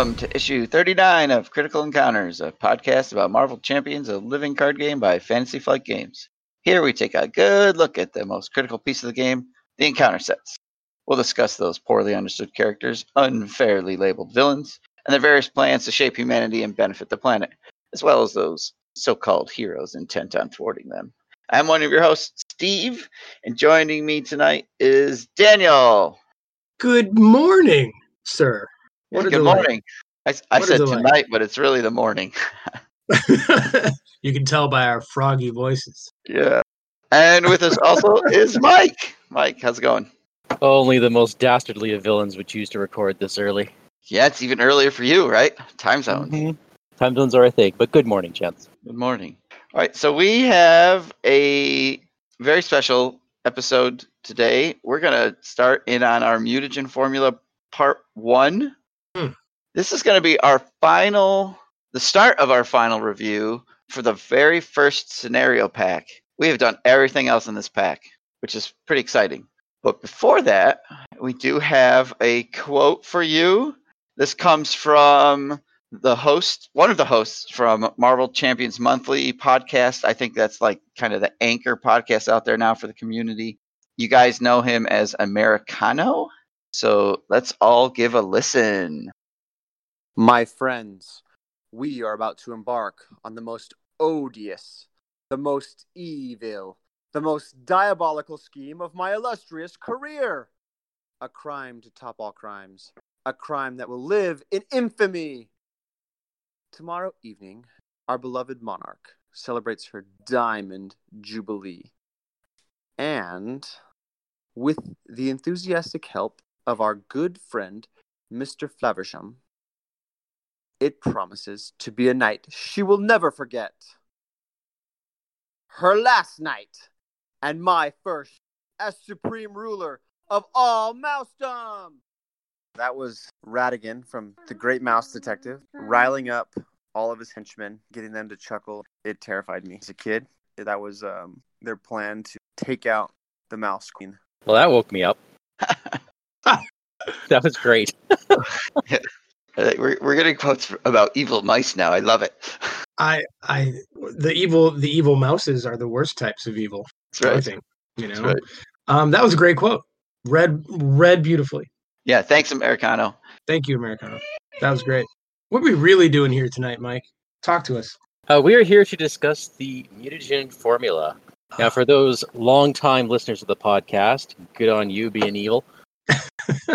Welcome to issue 39 of Critical Encounters, a podcast about Marvel Champions, a living card game by Fantasy Flight Games. Here we take a good look at the most critical piece of the game, the encounter sets. We'll discuss those poorly understood characters, unfairly labeled villains, and their various plans to shape humanity and benefit the planet, as well as those so called heroes intent on thwarting them. I'm one of your hosts, Steve, and joining me tonight is Daniel. Good morning, sir. Yeah, What a good morning. I, s- I What a said delight. tonight, but it's really the morning. you can tell by our froggy voices. Yeah. And with us also is Mike. Mike, how's it going? Only the most dastardly of villains would choose to record this early. Yeah, it's even earlier for you, right? Time zones. Mhm. Time zones are a thing, but good morning, gents. Good morning. All right, so we have a very special episode today. We're going to start in on our mutagen formula part one. Hmm. This is going to be our final, the start of our final review for the very first scenario pack. We have done everything else in this pack, which is pretty exciting. But before that, we do have a quote for you. This comes from the host, one of the hosts from Marvel Champions Monthly podcast. I think that's like kind of the anchor podcast out there now for the community. You guys know him as Americano. So let's all give a listen. My friends, we are about to embark on the most odious, the most evil, the most diabolical scheme of my illustrious career. A crime to top all crimes, a crime that will live in infamy. Tomorrow evening, our beloved monarch celebrates her diamond jubilee. And with the enthusiastic help of our good friend, Mr. Flaversham, it promises to be a night she will never forget. Her last night, and my first as supreme ruler of all Mousedom. That was Ratigan from The Great Mouse Detective, riling up all of his henchmen, getting them to chuckle. It terrified me as a kid. That was um, their plan to take out the Mouse Queen. Well, that woke me up. that was great. Uh, We're, we're getting quotes about evil mice now. I love it. I, I, the evil, the evil mouses are the worst types of evil. That's I right. think. You That's know, right. um, that was a great quote. Read, read beautifully. Yeah, thanks, Americano. Thank you, Americano. That was great. What are we really doing here tonight, Mike? Talk to us. Uh, we are here to discuss the mutagen formula. Now, for those long-time listeners of the podcast, good on you being evil.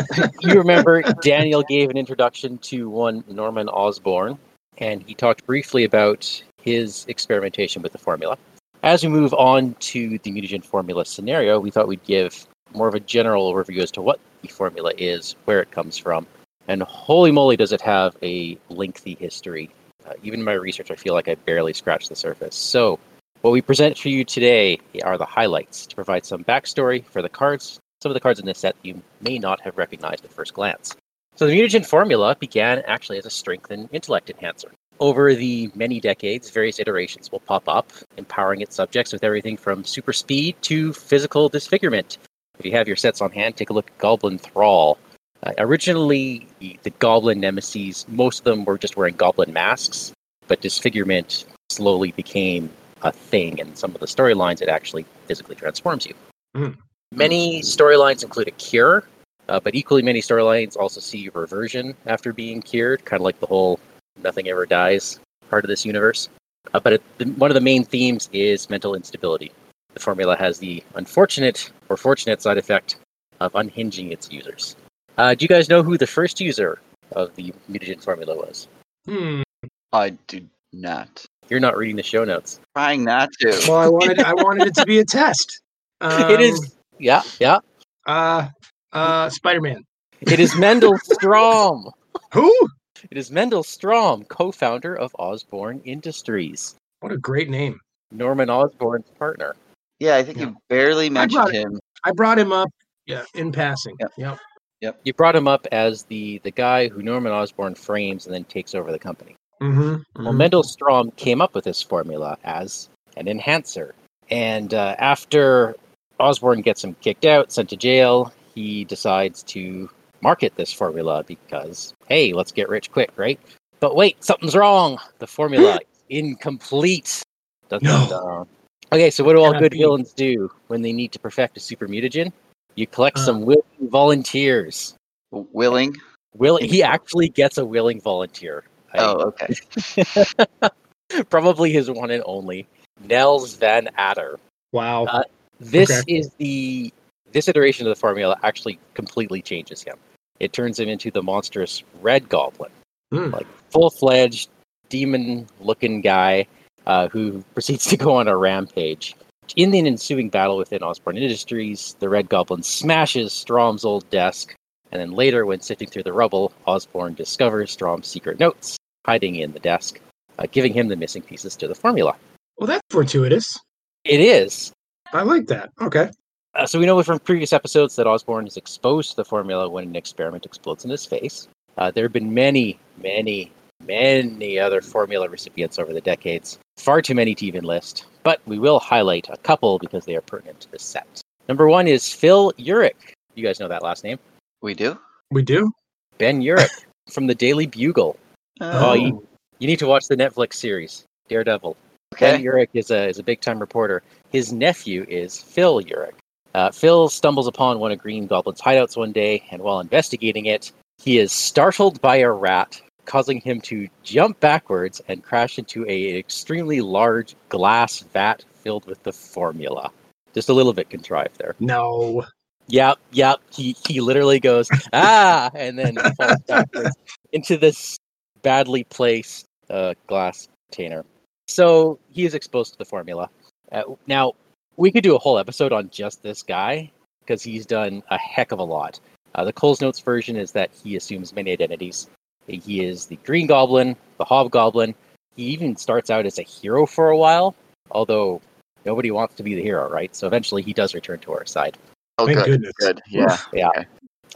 you remember Daniel gave an introduction to one Norman Osborn, and he talked briefly about his experimentation with the formula. As we move on to the mutagen formula scenario, we thought we'd give more of a general overview as to what the formula is, where it comes from, and holy moly, does it have a lengthy history. Uh, even in my research, I feel like I barely scratched the surface. So, what we present for you today are the highlights to provide some backstory for the cards, some of the cards in this set you may not have recognized at first glance. So, the mutagen formula began actually as a strength and intellect enhancer. Over the many decades, various iterations will pop up, empowering its subjects with everything from super speed to physical disfigurement. If you have your sets on hand, take a look at Goblin Thrall. Uh, originally, the, Goblin Nemesis, most of them were just wearing Goblin masks, but disfigurement slowly became a thing, and some of the storylines it actually physically transforms you. Mm. Many storylines include a cure, uh, but equally many storylines also see reversion after being cured, kind of like the whole nothing ever dies part of this universe. Uh, but it, the, one of the main themes is mental instability. The formula has the unfortunate or fortunate side effect of unhinging its users. Uh, do you guys know who the first user of the mutagen formula was? Hmm. I do not. You're not reading the show notes. Trying not to. Well, I wanted, I wanted it to be a test. Um, it is, yeah, yeah. Uh, uh, Spider-Man. It is Mendel Stromm. Who? It is Mendel Stromm, co-founder of Osborn Industries, What a great name. Norman Osborn's partner. Yeah, I think Yeah. you barely mentioned brought it- him. I brought him up. Yeah, in passing. Yep. Yep. You brought him up as the the guy who Norman Osborn frames and then takes over the company. Mm-hmm. Well, Mendel Stromm came up with this formula as an enhancer, and uh, after Osborn gets him kicked out, sent to jail, he decides to market this formula because, hey, let's get rich quick, right? But wait, something's wrong. The formula is incomplete. Dun, dun, No. dun. Okay, so what do all good be. villains do when they need to perfect a super mutagen? You collect Uh. some willing volunteers. Willing. Willing. he actually gets a willing volunteer? I- Oh, okay. probably his one and only Nels Van Adder. Wow. Uh, This Okay. is the this iteration of the formula actually completely changes him. It turns him into the monstrous Red Goblin, Hmm. like full fledged demon looking guy uh, who proceeds to go on a rampage. In the ensuing battle within Osborn Industries, the Red Goblin smashes Stromm's old desk, and then later, when sifting through the rubble, Osborn discovers Stromm's secret notes hiding in the desk, uh, giving him the missing pieces to the formula. Well, that's fortuitous. It is. I like that. Okay. Uh, so we know from previous episodes that Osborn is exposed to the formula when an experiment explodes in his face. Uh, there have been many, many, many other formula recipients over the decades. Far too many to even list, but we will highlight a couple because they are pertinent to this set. Number one is Phil Urich. You guys know that last name? We do. We do. Ben Urich from the Daily Bugle. Oh, you, you need to watch the Netflix series Daredevil. Okay. Ben. Urich is a is a big time reporter. His nephew is Phil Urich. Uh, Phil stumbles upon one of Green Goblin's hideouts one day, and while investigating it, he is startled by a rat, causing him to jump backwards and crash into a extremely large glass vat filled with the formula. Just a little bit contrived there. No. Yep, yep. He he literally goes ah, and then falls backwards into this badly placed uh, glass container. So he is exposed to the formula. Uh, now we could do a whole episode on just this guy because he's done a heck of a lot. Uh, the Coles Notes version is that he assumes many identities. He is the Green Goblin, the Hobgoblin. He even starts out as a hero for a while, although nobody wants to be the hero, right? So eventually he does return to our side. Oh, Thank good. goodness. Good. Yeah. Yeah. Okay.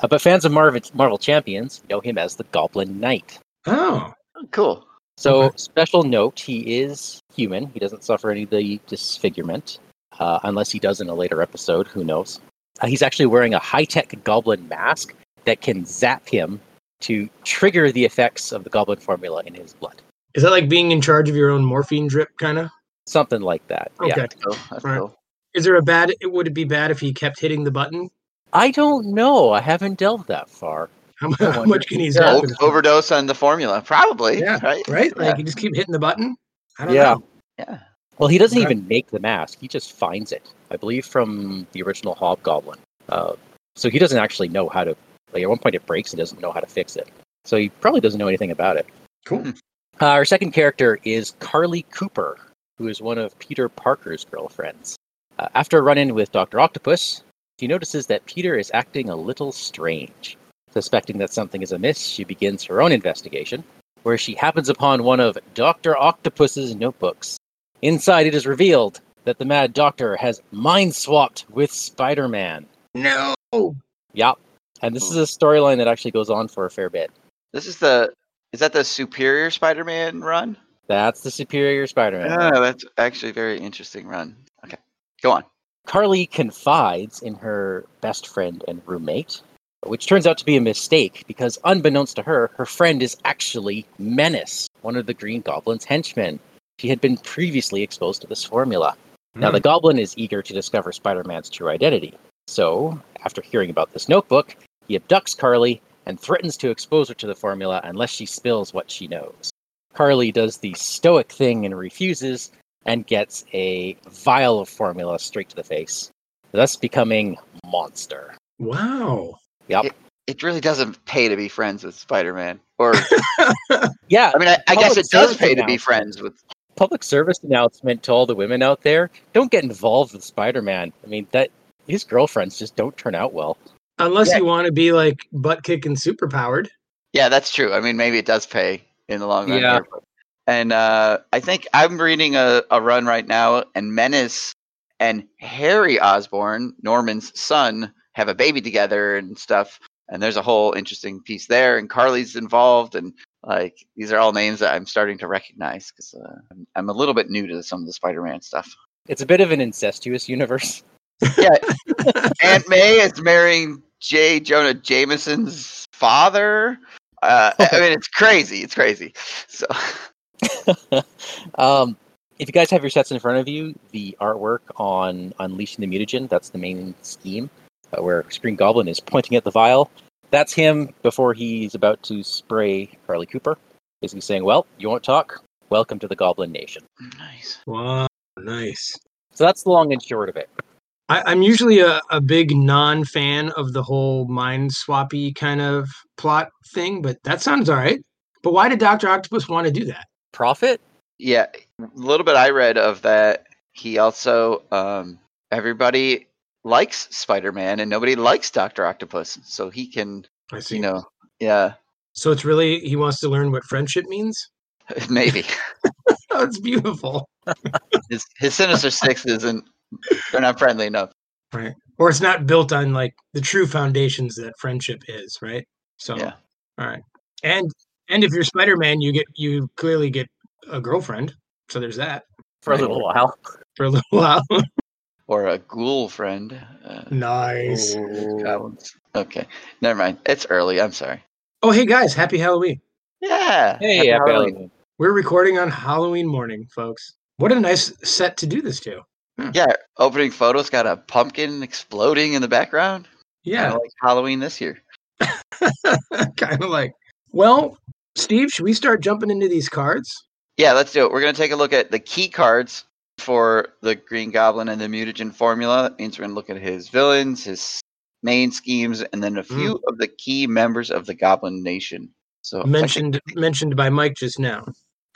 Uh, but fans of Marvel, Marvel Champions know him as the Goblin Knight. Oh. Oh, Cool. So, Okay. special note: he is human. He doesn't suffer any of the disfigurement, uh, unless he does in a later episode. Who knows? Uh, he's actually wearing a high-tech Goblin mask that can zap him to trigger the effects of the Goblin formula in his blood. Is that like being in charge of your own morphine drip, kind of? Something like that. Okay. Yeah. Cool. That's Right. cool. Is there a bad? It would it be bad if he kept hitting the button? I don't know. I haven't delved that far. How, how much can he O- zap? him? overdose on the formula. Probably. Yeah. Right. Right? Like Yeah. you just keep hitting the button. I don't Yeah. know. Yeah. Well, he doesn't Okay. even make the mask. He just finds it, I believe, from the original Hobgoblin. Uh, so he doesn't actually know how to. Like at one point, it breaks. He doesn't know how to fix it. So he probably doesn't know anything about it. Cool. Uh, our second character is Carlie Cooper, who is one of Peter Parker's girlfriends. Uh, after a run-in with Doctor Octopus, she notices that Peter is acting a little strange. Suspecting that something is amiss, she begins her own investigation, where she happens upon one of Doctor Octopus's notebooks. Inside, it is revealed that the Mad Doctor has mind swapped with Spider-Man. No. Yep. And this is a storyline that actually goes on for a fair bit. This is the. Is that the Superior Spider-Man run? That's the Superior Spider-Man. Oh, that's actually a very interesting run. Okay. Go on. Carlie confides in her best friend and roommate, which turns out to be a mistake because, unbeknownst to her, her friend is actually Menace, one of the Green Goblin's henchmen. She had been previously exposed to this formula. Now, hmm. the Goblin is eager to discover Spider Man's true identity. So, after hearing about this notebook, he abducts Carlie and threatens to expose her to the formula unless she spills what she knows. Carlie does the stoic thing and refuses, and gets a vial of formula straight to the face, thus becoming Monster. Wow. Yep. It really doesn't pay to be friends with Spider-Man. Or Yeah, I mean, I, I guess it does pay to be friends with. public service announcement to all the women out there: don't get involved with Spider-Man. I mean, that his girlfriends just don't turn out well. Unless Yeah. you want to be like butt kicking super powered. Yeah, that's true. I mean, maybe it does pay in the long run. Yeah. And uh, I think I'm reading a, a run right now, and Menace and Harry Osborn, Norman's son, have a baby together and stuff. And there's a whole interesting piece there, and Carlie's involved, and like these are all names that I'm starting to recognize because uh, I'm, I'm a little bit new to some of the Spider-Man stuff. It's a bit of an incestuous universe. Yeah, Aunt May is marrying J. Jonah Jameson's father. Uh, I mean, it's crazy. It's crazy. So um, if you guys have your sets in front of you, the artwork on Unleashing the Mutagen, that's the main scheme, uh, where Green Goblin is pointing at the vial. That's him before he's about to spray Carlie Cooper, basically saying, Well, you won't talk? Welcome to the Goblin Nation. nice. Wow, nice. So that's the long and short of it. I, I'm usually a, a big non fan of the whole mind swappy kind of plot thing, but that sounds all right. But why did Doctor Octopus want to do that? Profit? Yeah, a little bit I read of that. He also, um, everybody likes Spider Man and nobody likes Doctor Octopus, so he can, I see. you know, yeah, So it's really he wants to learn what friendship means. maybe it's beautiful. his his Sinister Six isn't. They're not friendly enough. Right. Or it's not built on like the true foundations that friendship is, right? So Yeah. all right. And and if you're Spider Man, you get you clearly get a girlfriend. So there's that For a little while. for a little while. Or a ghoul friend. Uh, nice. Okay, never mind. It's early. I'm sorry. Oh hey guys, happy Halloween. Yeah. Hey, happy happy Halloween. Halloween. We're recording on Halloween morning, folks. What a nice set to do this to. Yeah, opening photos got a pumpkin exploding in the background. Yeah. Kinda like Halloween this year. kind of like. Well, Steve, should we start jumping into these cards? Yeah, let's do it. We're going to take a look at the key cards for the Green Goblin and the Mutagen formula. That means we're going to look at his villains, his main schemes, and then a hmm. few of the key members of the Goblin Nation. So I think- mentioned mentioned by Mike just now.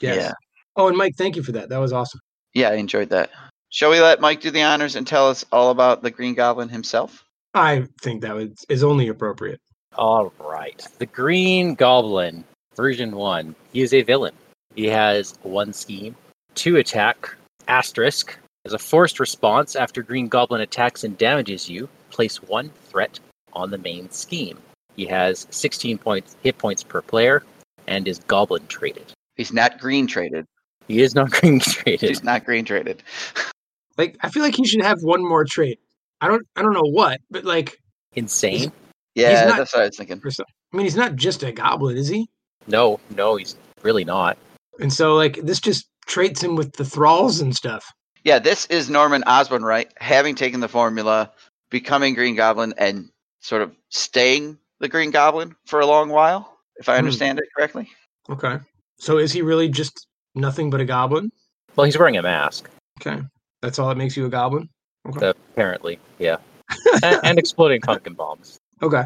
Yes. Yeah. Oh, and Mike, thank you for that. That was awesome. yeah, I enjoyed that. Shall we let Mike do the honors and tell us all about the Green Goblin himself? I think that was, is only appropriate. All right. The Green Goblin, version one. He is a villain. He has one scheme, two attack, asterisk. As a forced response, after Green Goblin attacks and damages you, place one threat on the main scheme. He has 16 points hit points per player and is goblin traded. He's not green traded. He is not green traded. He's not green traded. Like, I feel like he should have one more trait. I don't, I don't know what, but like, Insane? Yeah, not- that's what I was thinking. or so, I mean, he's not just a goblin, is he? No, no, he's really not. And so, like, this just traits him with the thralls and stuff. Yeah, this is Norman Osborn, right? Having taken the formula, becoming Green Goblin, and sort of staying the Green Goblin for a long while, if I Hmm. understand it correctly. Okay. So is he really just nothing but a goblin? Well, he's wearing a mask, Okay. That's all that makes you a goblin? Okay. apparently. Yeah. and, and exploding pumpkin bombs. Okay.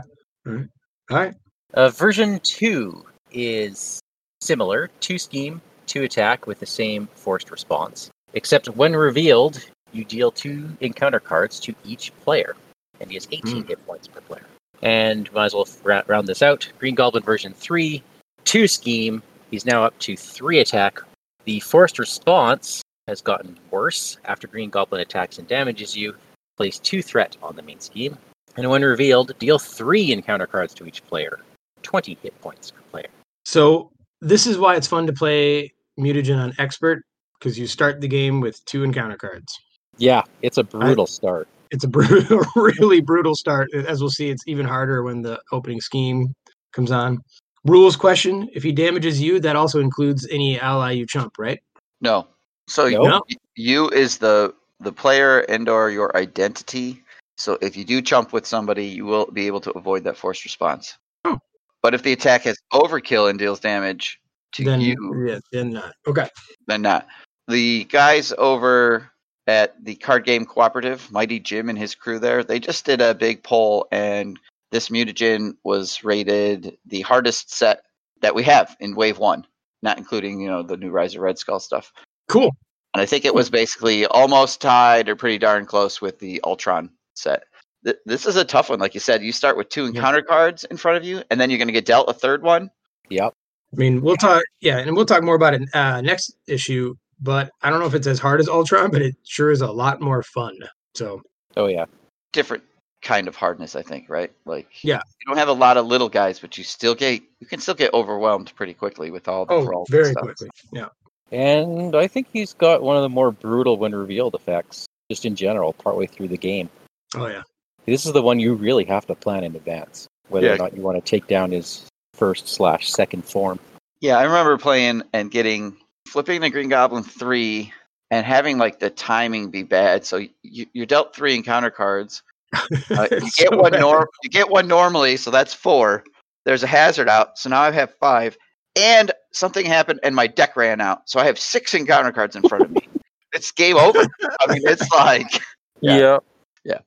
All right. All right. Uh, version 2 is similar two scheme, two attack with the same forced response. Except when revealed, you deal two encounter cards to each player, and he has 18 hmm. hit points per player. And might as well round this out. Green Goblin version 3, two scheme, he's now up to three attack. The forced response has gotten worse after Green Goblin attacks and damages you. Place two threat on the main scheme. And when revealed, deal three encounter cards to each player. 20 hit points per player. So this is why it's fun to play mutagen on expert because you start the game with two encounter cards. Yeah, it's a brutal start. It's a brutal, really brutal start. As we'll see, it's even harder when the opening scheme comes on. Rules question: If he damages you, that also includes any ally you chump, right? No. So No? No. y- you is the the player and or your identity. So if you do chump with somebody, you will be able to avoid that forced response. Oh. But if the attack has overkill and deals damage to then you, yeah, then not. Okay. then not. The guys over at the card game cooperative, Mighty Jim and his crew there, they just did a big poll and this mutagen was rated the hardest set that we have in wave one, not including, you know, the new Rise of Red Skull stuff. Cool. And I think it was basically almost tied or pretty darn close with the Ultron set. Th- This is a tough one. Like you said, you start with two encounter cards in front of you, and then you're going to get dealt a third one. Yep. I mean, we'll talk. Yeah, and we'll talk more about it uh, next issue. But I don't know if it's as hard as Ultron, but it sure is a lot more fun. So Oh, yeah. Different kind of hardness, I think, right? Like, Yeah. you don't have a lot of little guys, but you still get you can still get overwhelmed pretty quickly with all the oh, thralls very stuff. quickly. Yeah. And I think he's got one of the more brutal when revealed effects, just in general, partway through the game. Oh yeah. This is the one you really have to plan in advance, whether Yeah. or not you want to take down his first slash second form. Yeah, I remember playing and getting flipping the Green Goblin three and having like the timing be bad. So you, you're dealt three encounter cards. Uh, you get one norm. You get one normally, so that's four. There's a hazard out, so now I have five. And something happened, and my deck ran out, so I have six encounter cards in front of me. it's game over. I mean, it's like Yeah. Yeah.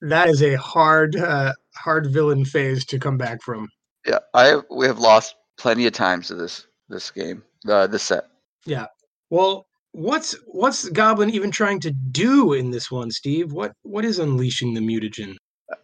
that is a hard, uh, hard villain phase to come back from. Yeah, I we have lost plenty of times to this this game, uh, this set. Yeah. Well, what's what's Goblin even trying to do in this one, Steve? What what is unleashing the mutagen?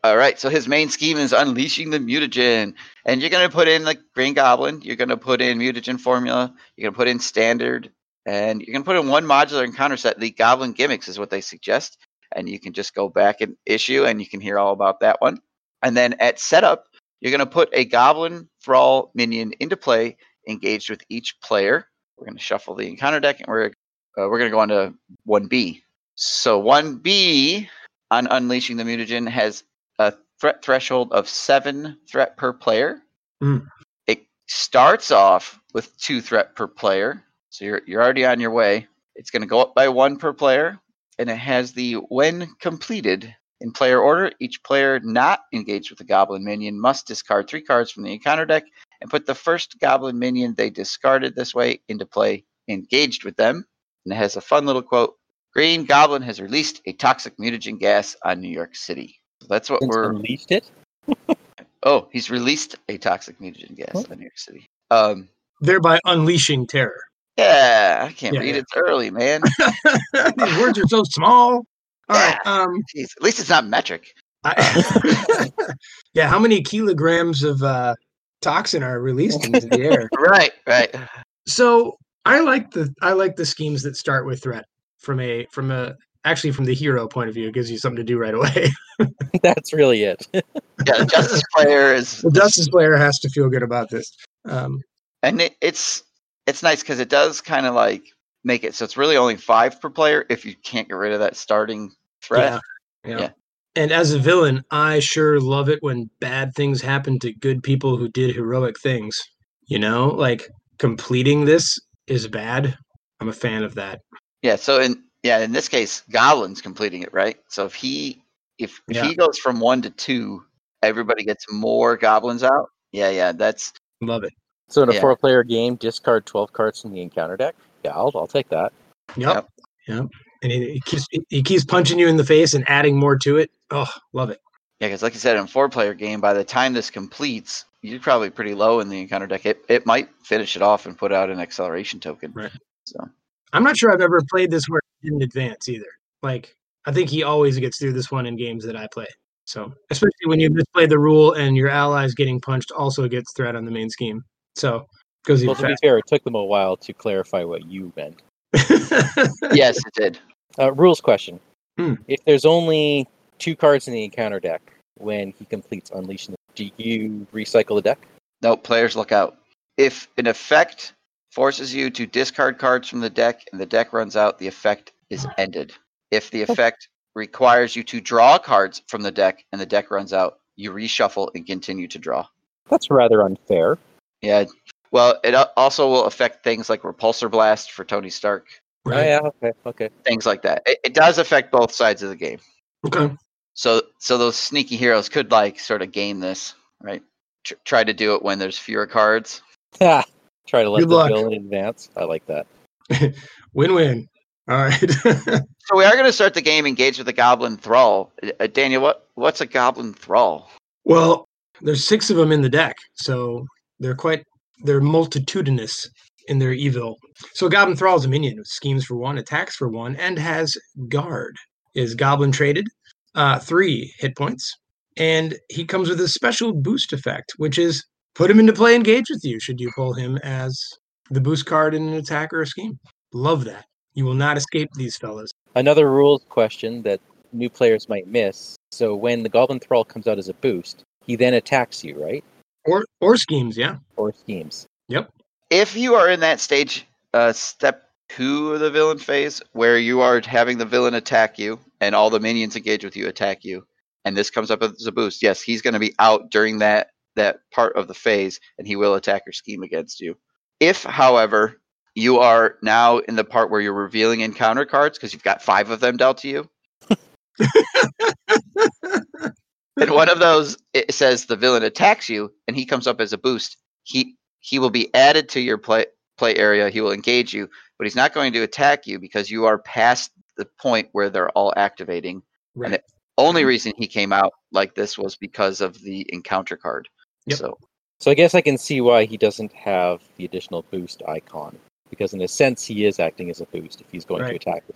All right, so his main scheme is unleashing the mutagen, and you're gonna put in like Green Goblin. You're gonna put in mutagen formula. You're gonna put in standard, and you're gonna put in one modular encounter set. The Goblin gimmicks is what they suggest, and you can just go back and issue, and you can hear all about that one. And then at setup, you're gonna put a Goblin Thrall minion into play, engaged with each player. We're gonna shuffle the encounter deck, and we're uh, we're gonna go on to one B. So one B on unleashing the mutagen has a threat threshold of seven threat per player. Mm. It starts off with two threat per player, so you're you're already on your way. It's going to go up by one per player, and it has the when completed in player order. Each player not engaged with the goblin minion must discard three cards from the encounter deck and put the first goblin minion they discarded this way into play, engaged with them. And it has a fun little quote Green Goblin has released a toxic mutagen gas on New York City. So that's what Since we're. Released it. Oh, he's released a toxic mutagen gas What? on New York City. Um, Thereby unleashing terror. yeah, I can't Yeah, read. yeah. It's early, man. These words are so small. All right. Um. Jeez, at least it's not metric. I, yeah. How many kilograms of uh, toxin are released into the air? Right, right. So I like the I like the schemes that start with threat from a from a actually from the hero point of view. It gives you something to do right away. That's really it. Yeah, the Justice player is, the Justice player has to feel good about this. Um, and it, it's it's nice because it does kind of like make it so it's really only five per player if you can't get rid of that starting threat. Yeah, yeah. Yeah. And as a villain, I sure love it when bad things happen to good people who did heroic things. You know, like completing this is bad. I'm a fan of that. Yeah, so in yeah, in this case, Goblin's completing it, right? So if he if, if Yeah. he goes from one to two, everybody gets more goblins out. Yeah, yeah, that's Love it. So in a Yeah. four-player game, discard twelve cards from the encounter deck. Yeah, I'll, I'll take that. Yep. Yep. And he, he keeps he keeps punching you in the face and adding more to it. Oh, love it. yeah, because like I said, in a four player game, by the time this completes, you're probably pretty low in the encounter deck. It it might finish it off and put out an acceleration token. Right. So I'm not sure I've ever played this where in advance either. Like I think he always gets through this one in games that I play. So especially when you misplayed the rule and your allies getting punched also gets threat on the main scheme. So goes Well, even to be fair, it took them a while to clarify what you meant. yes, it did. Uh, rules question: Hmm. If there's only two cards in the encounter deck when he completes unleashing, do you recycle the deck? No, players look out. If an effect forces you to discard cards from the deck and the deck runs out, the effect is ended. If the effect requires you to draw cards from the deck and the deck runs out, you reshuffle and continue to draw. That's rather unfair. Yeah. Well, it also will affect things like Repulsor Blast for Tony Stark, Oh, right. yeah, okay, okay. things like that. It, it does affect both sides of the game. Okay. So, so those sneaky heroes could like sort of game this, right? Tr- try to do it when there's fewer cards. Yeah. Try to let Good the luck. villain advance. I like that. Win win. All right. So we are going to start the game engaged with a Goblin Thrall. Uh, Daniel, what what's a Goblin Thrall? well, there's six of them in the deck, so they're quite they're multitudinous in their evil. So Goblin Thrall is a minion with schemes for one, attacks for one, and has guard. Is Goblin traded? Uh, three hit points, and he comes with a special boost effect, which is put him into play engage with you. Should you pull him as the boost card in an attack or a scheme? Love that. You will not escape these fellas. Another rules question that new players might miss. So when the Goblin Thrall comes out as a boost, he then attacks you, right? Or or schemes, yeah. Or schemes. If you are in that stage, uh, step two of the villain phase, where you are having the villain attack you and all the minions engage with you attack you, and this comes up as a boost, yes, he's going to be out during that that part of the phase, and he will attack or scheme against you. If, however, you are now in the part where you're revealing encounter cards because you've got five of them dealt to you. and one of those it says the villain attacks you and he comes up as a boost. He he will be added to your play play area. He will engage you, but he's not going to attack you because you are past the point where they're all activating. Right. it- Only reason he came out like this was because of the encounter card. Yep. So So I guess I can see why he doesn't have the additional boost icon. Because in a sense he is acting as a boost if he's going to Right. attack or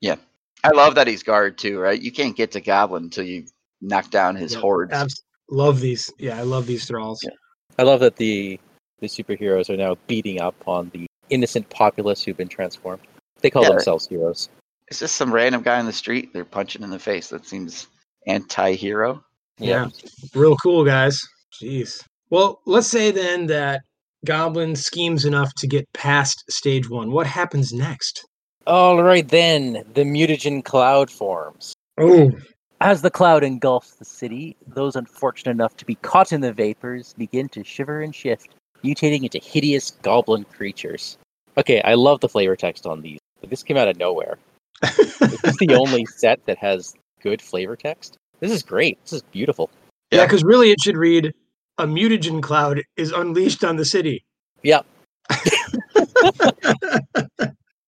Yeah. I love that he's guard too, right? You can't get to Goblin until you knock down his Yeah, hordes. Abs- love these. Yeah, I love these thralls. Yeah. I love that the the superheroes are now beating up on the innocent populace who've been transformed. They call Yeah. themselves heroes. It's just some random guy in the street they're punching in the face. That seems anti-hero. Yeah. Real cool, guys. Jeez. Well, let's say then that Goblin schemes enough to get past stage one. What happens next? All right then, the mutagen cloud forms. Oh, As the cloud engulfs the city, those unfortunate enough to be caught in the vapors begin to shiver and shift, mutating into hideous goblin creatures. Okay, I love the flavor text on these, but this came out of nowhere. Is this the only set that has good flavor text? This is great. This is beautiful. yeah, Yeah. because really it should read a mutagen cloud is unleashed on the city. Yep.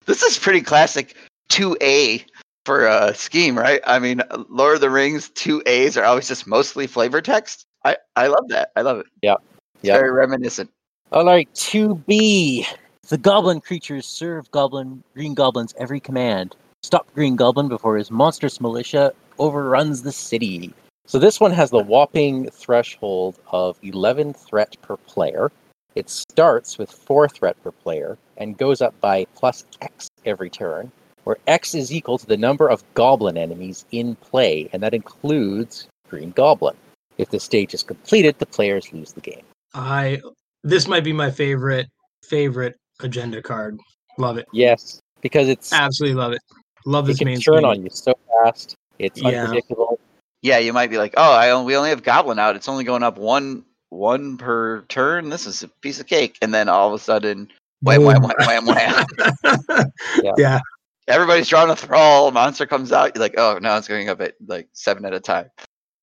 This is pretty classic 2A for a scheme, right? I mean, Lord of the Rings 2As are always just mostly flavor text. I, I love that. I love it. Yeah. It's Yeah. very reminiscent. All right, 2B. the goblin creatures serve goblin green goblins every command. Stop green goblin before his monstrous militia overruns the city. So this one has the whopping threshold of 11 threat per player. It starts with 4 threat per player and goes up by plus X every turn, where X is equal to the number of goblin enemies in play, and that includes Green Goblin. If the stage is completed, the players lose the game. I this might be my favorite favorite agenda card. Love it. Yes, because it's Absolutely love it. Love it this can main turn scheme. on you so fast. It's Yeah. unpredictable. Yeah, you might be like, oh, I only, we only have Goblin out. It's only going up one one per turn. This is a piece of cake. And then all of a sudden, wham, wham, wham, wham, wham. Yeah. yeah. Everybody's drawing a thrall. A monster comes out. You're like, oh, no, it's going up at like seven at a time.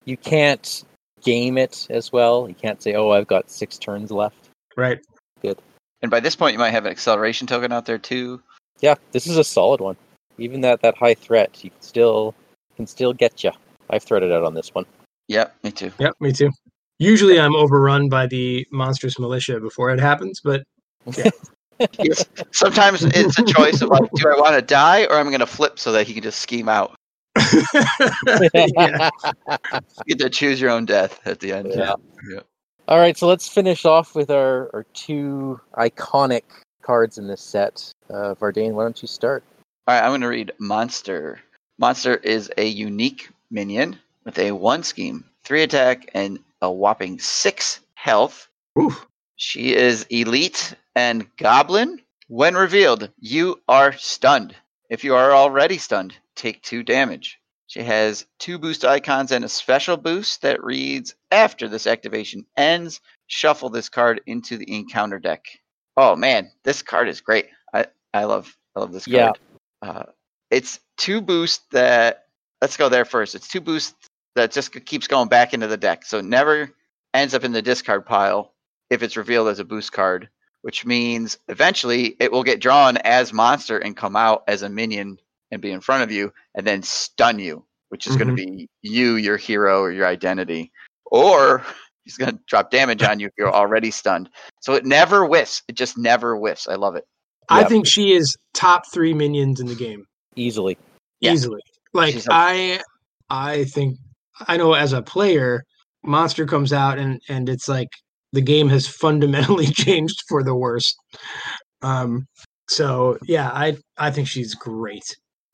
You can't game it as well. You can't say, "Oh, I've got six turns left." Right. Good. And by this point, you might have an acceleration token out there too. Yeah, this is a solid one. Even that that high threat, you can still can still get you. I've threaded out on this one. Yep, me too. Yep, me too. Usually I'm overrun by the monstrous militia before it happens, but Yes. Sometimes it's a choice of like, do I want to die or I'm going to flip so that he can just scheme out. You get to choose your own death at the end. Yeah. Yeah. All right, so let's finish off with our, our two iconic cards in this set. Uh, Vardane, why don't you start? All right, I'm going to read Monster. Monster is a unique minion with a one scheme, three attack, and a whopping six health. Oof. She is elite and goblin. When revealed, you are stunned. If you are already stunned, take two damage. She has two boost icons and a special boost that reads After this activation ends, shuffle this card into the encounter deck. Oh man, this card is great. I, I love I love this Yeah. card. Uh, it's two boost that let's go there first. It's two boost that just keeps going back into the deck. So it never ends up in the discard pile if it's revealed as a boost card, which means eventually it will get drawn as monster and come out as a minion and be in front of you and then stun you, which is going to be you, your hero, or your identity. Or he's going to drop damage on you if you're already stunned. So it never whiffs. It just never whiffs. I love it. I think she is top three minions in the game. Easily. Yeah. Easily. Like She's a- I I think I know as a player, Monster comes out and and it's like the game has fundamentally changed for the worse. Um so yeah, I I think she's great.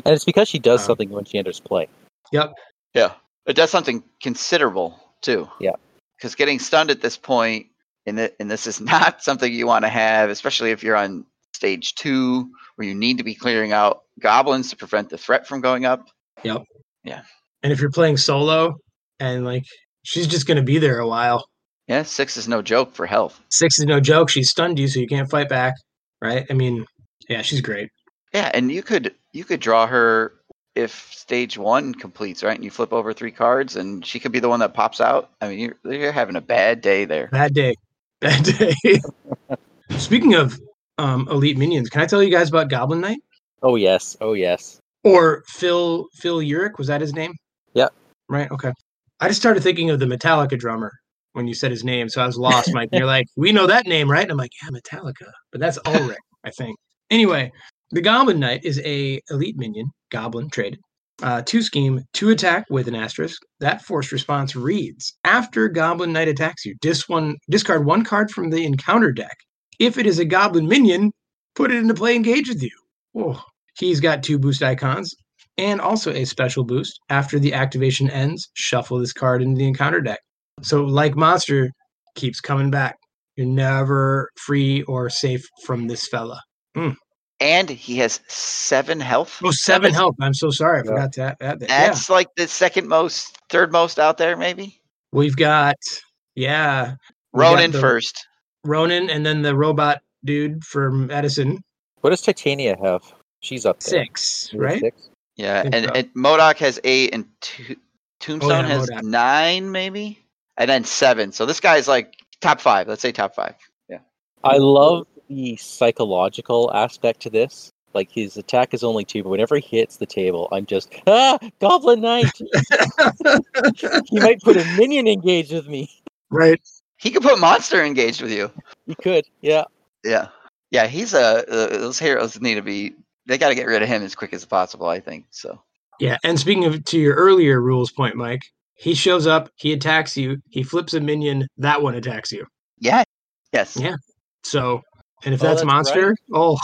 And it's because she does Um, something when she enters play. Yep. Yeah. It does something considerable too. Yeah. Because getting stunned at this point, and, it, and this is not something you want to have, especially if you're on stage two, where you need to be clearing out goblins to prevent the threat from going up. Yep. Yeah. And if you're playing solo, and like she's just gonna be there a while. Yeah, six is no joke for health. Six is no joke. She stunned you, so you can't fight back, right? I mean, yeah, she's great. Yeah, and you could you could draw her if stage one completes, right? And you flip over three cards, and she could be the one that pops out. I mean, you're you're having a bad day there. Bad day, bad day. Speaking of um, elite minions, can I tell you guys about Goblin Knight Oh yes. Oh yes. or Phil Phil Urich? Was that his name? Yeah. Right. Okay. I just started thinking of the Metallica drummer when you said his name, so I was lost, Mike. You're like, we know that name, right? And I'm like, yeah, Metallica, but that's Ulrich, I think. Anyway, the Goblin Knight is a elite minion, Goblin traded. Uh, two scheme, two attack with an asterisk. That forced response reads: After Goblin Knight attacks you, dis one, discard one card from the encounter deck. If it is a Goblin minion, put it into play. Engage with you. Oh, he's got two boost icons and also a special boost. After the activation ends, shuffle this card into the encounter deck. So, like Monster, keeps coming back. You're never free or safe from this fella. And he has seven health. Oh, seven health. I'm so sorry. I Yeah. forgot to add add that. Yeah. That's like the second most, third most out there, maybe. We've got, yeah, We got Ronan first. Ronan and then the robot dude from Edison. What does Titania have? She's up there. Six, right? Six? Yeah, and, so. and MODOK has eight, and two, oh, Tombstone yeah, has MODOK. nine, maybe, and then seven. So this guy's like top five. Let's say top five. Yeah, I love the psychological aspect to this. Like his attack is only two, but whenever he hits the table, I'm just ah, Goblin Knight. he might put a minion engaged with me. right. He could put monster engaged with you. He could, yeah. Yeah, yeah. He's a uh, those heroes need to be. They got to get rid of him as quick as possible. I think so. Yeah. And speaking of to your earlier rules point, Mike, he shows up, he attacks you, he flips a minion, that one attacks you. Yeah. Yes. Yeah. So, and if Oh, that's, that's monster, oh,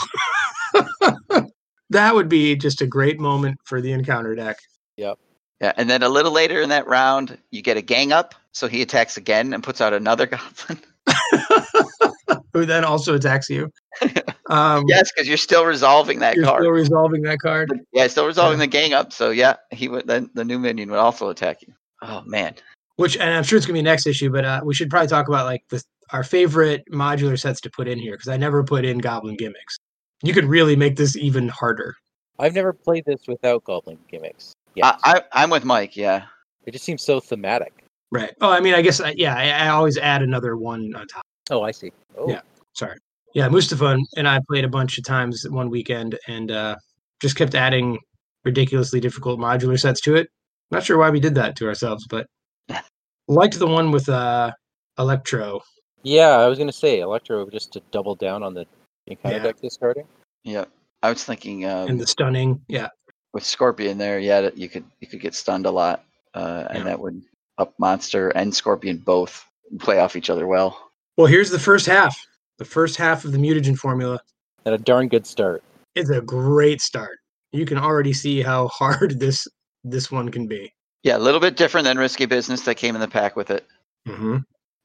that would be just a great moment for the encounter deck. Yep. Yeah, and then a little later in that round, you get a gang up, so he attacks again and puts out another goblin. Who then also attacks you. Um, yes, because you're still resolving that you're card. still resolving that card. yeah, still resolving Yeah. the gang up. So yeah, he would then the new minion would also attack you. Oh man. which and I'm sure it's gonna be next issue, but uh, we should probably talk about like the our favorite modular sets to put in here because I never put in goblin gimmicks. You could really make this even harder. I've never played this without Goblin gimmicks. Yeah, I, I I'm with Mike. Yeah. it just seems so thematic. Right. Oh, I mean, I guess I, yeah, I, I always add another one on top. Oh, I see. Oh, Yeah. Sorry. Yeah, Mustafa and I played a bunch of times one weekend and uh, just kept adding ridiculously difficult modular sets to it. Not sure why we did that to ourselves, but liked the one with uh, Electro. Yeah. I was gonna say Electro just to double down on the encounter Yeah. deck discarding. Yeah. I was thinking um, and the stunning. Yeah. with Scorpion there, yeah, you could you could get stunned a lot, uh, and Yeah. that would up Monster and Scorpion both play off each other well. Well, here's the first half. The first half of the mutagen formula And a darn good start. It's a great start. You can already see how hard this this one can be. Yeah, a little bit different than Risky Business that came in the pack with it. Mm-hmm.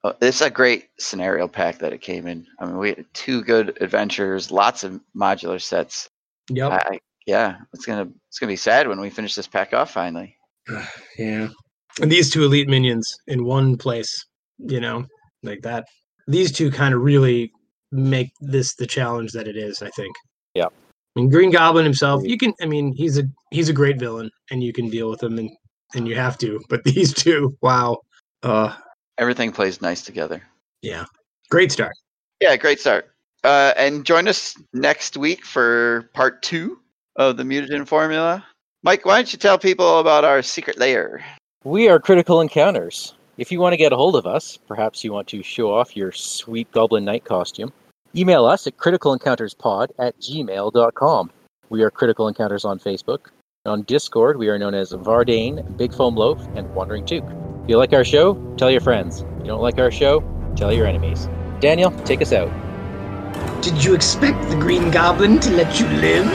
Uh, It's a great scenario pack that it came in. I mean, we had two good adventures, lots of modular sets. Yep. I, I, yeah, it's gonna it's gonna be sad when we finish this pack off finally. yeah. And these two elite minions in one place, you know, like that. These two kind of really make this the challenge that it is, I think. Yeah. I mean, Green Goblin himself, you can I mean, he's a he's a great villain and you can deal with him and and you have to. But these two, wow. Uh Everything plays nice together. yeah. Great start. Yeah, great start. Uh, and join us next week for part two of the mutagen formula. Mike, why don't you tell people about our secret layer? We are Critical Encounters. If you want to get a hold of us, perhaps you want to show off your sweet Goblin Knight costume, email us at criticalencounterspod at gmail.com. We are Critical Encounters on Facebook. On Discord, we are known as Vardane, Big Foam Loaf, and Wandering Toque. If you like our show, tell your friends. If you don't like our show, tell your enemies. Daniel, take us out. Did you expect the Green Goblin to let you live?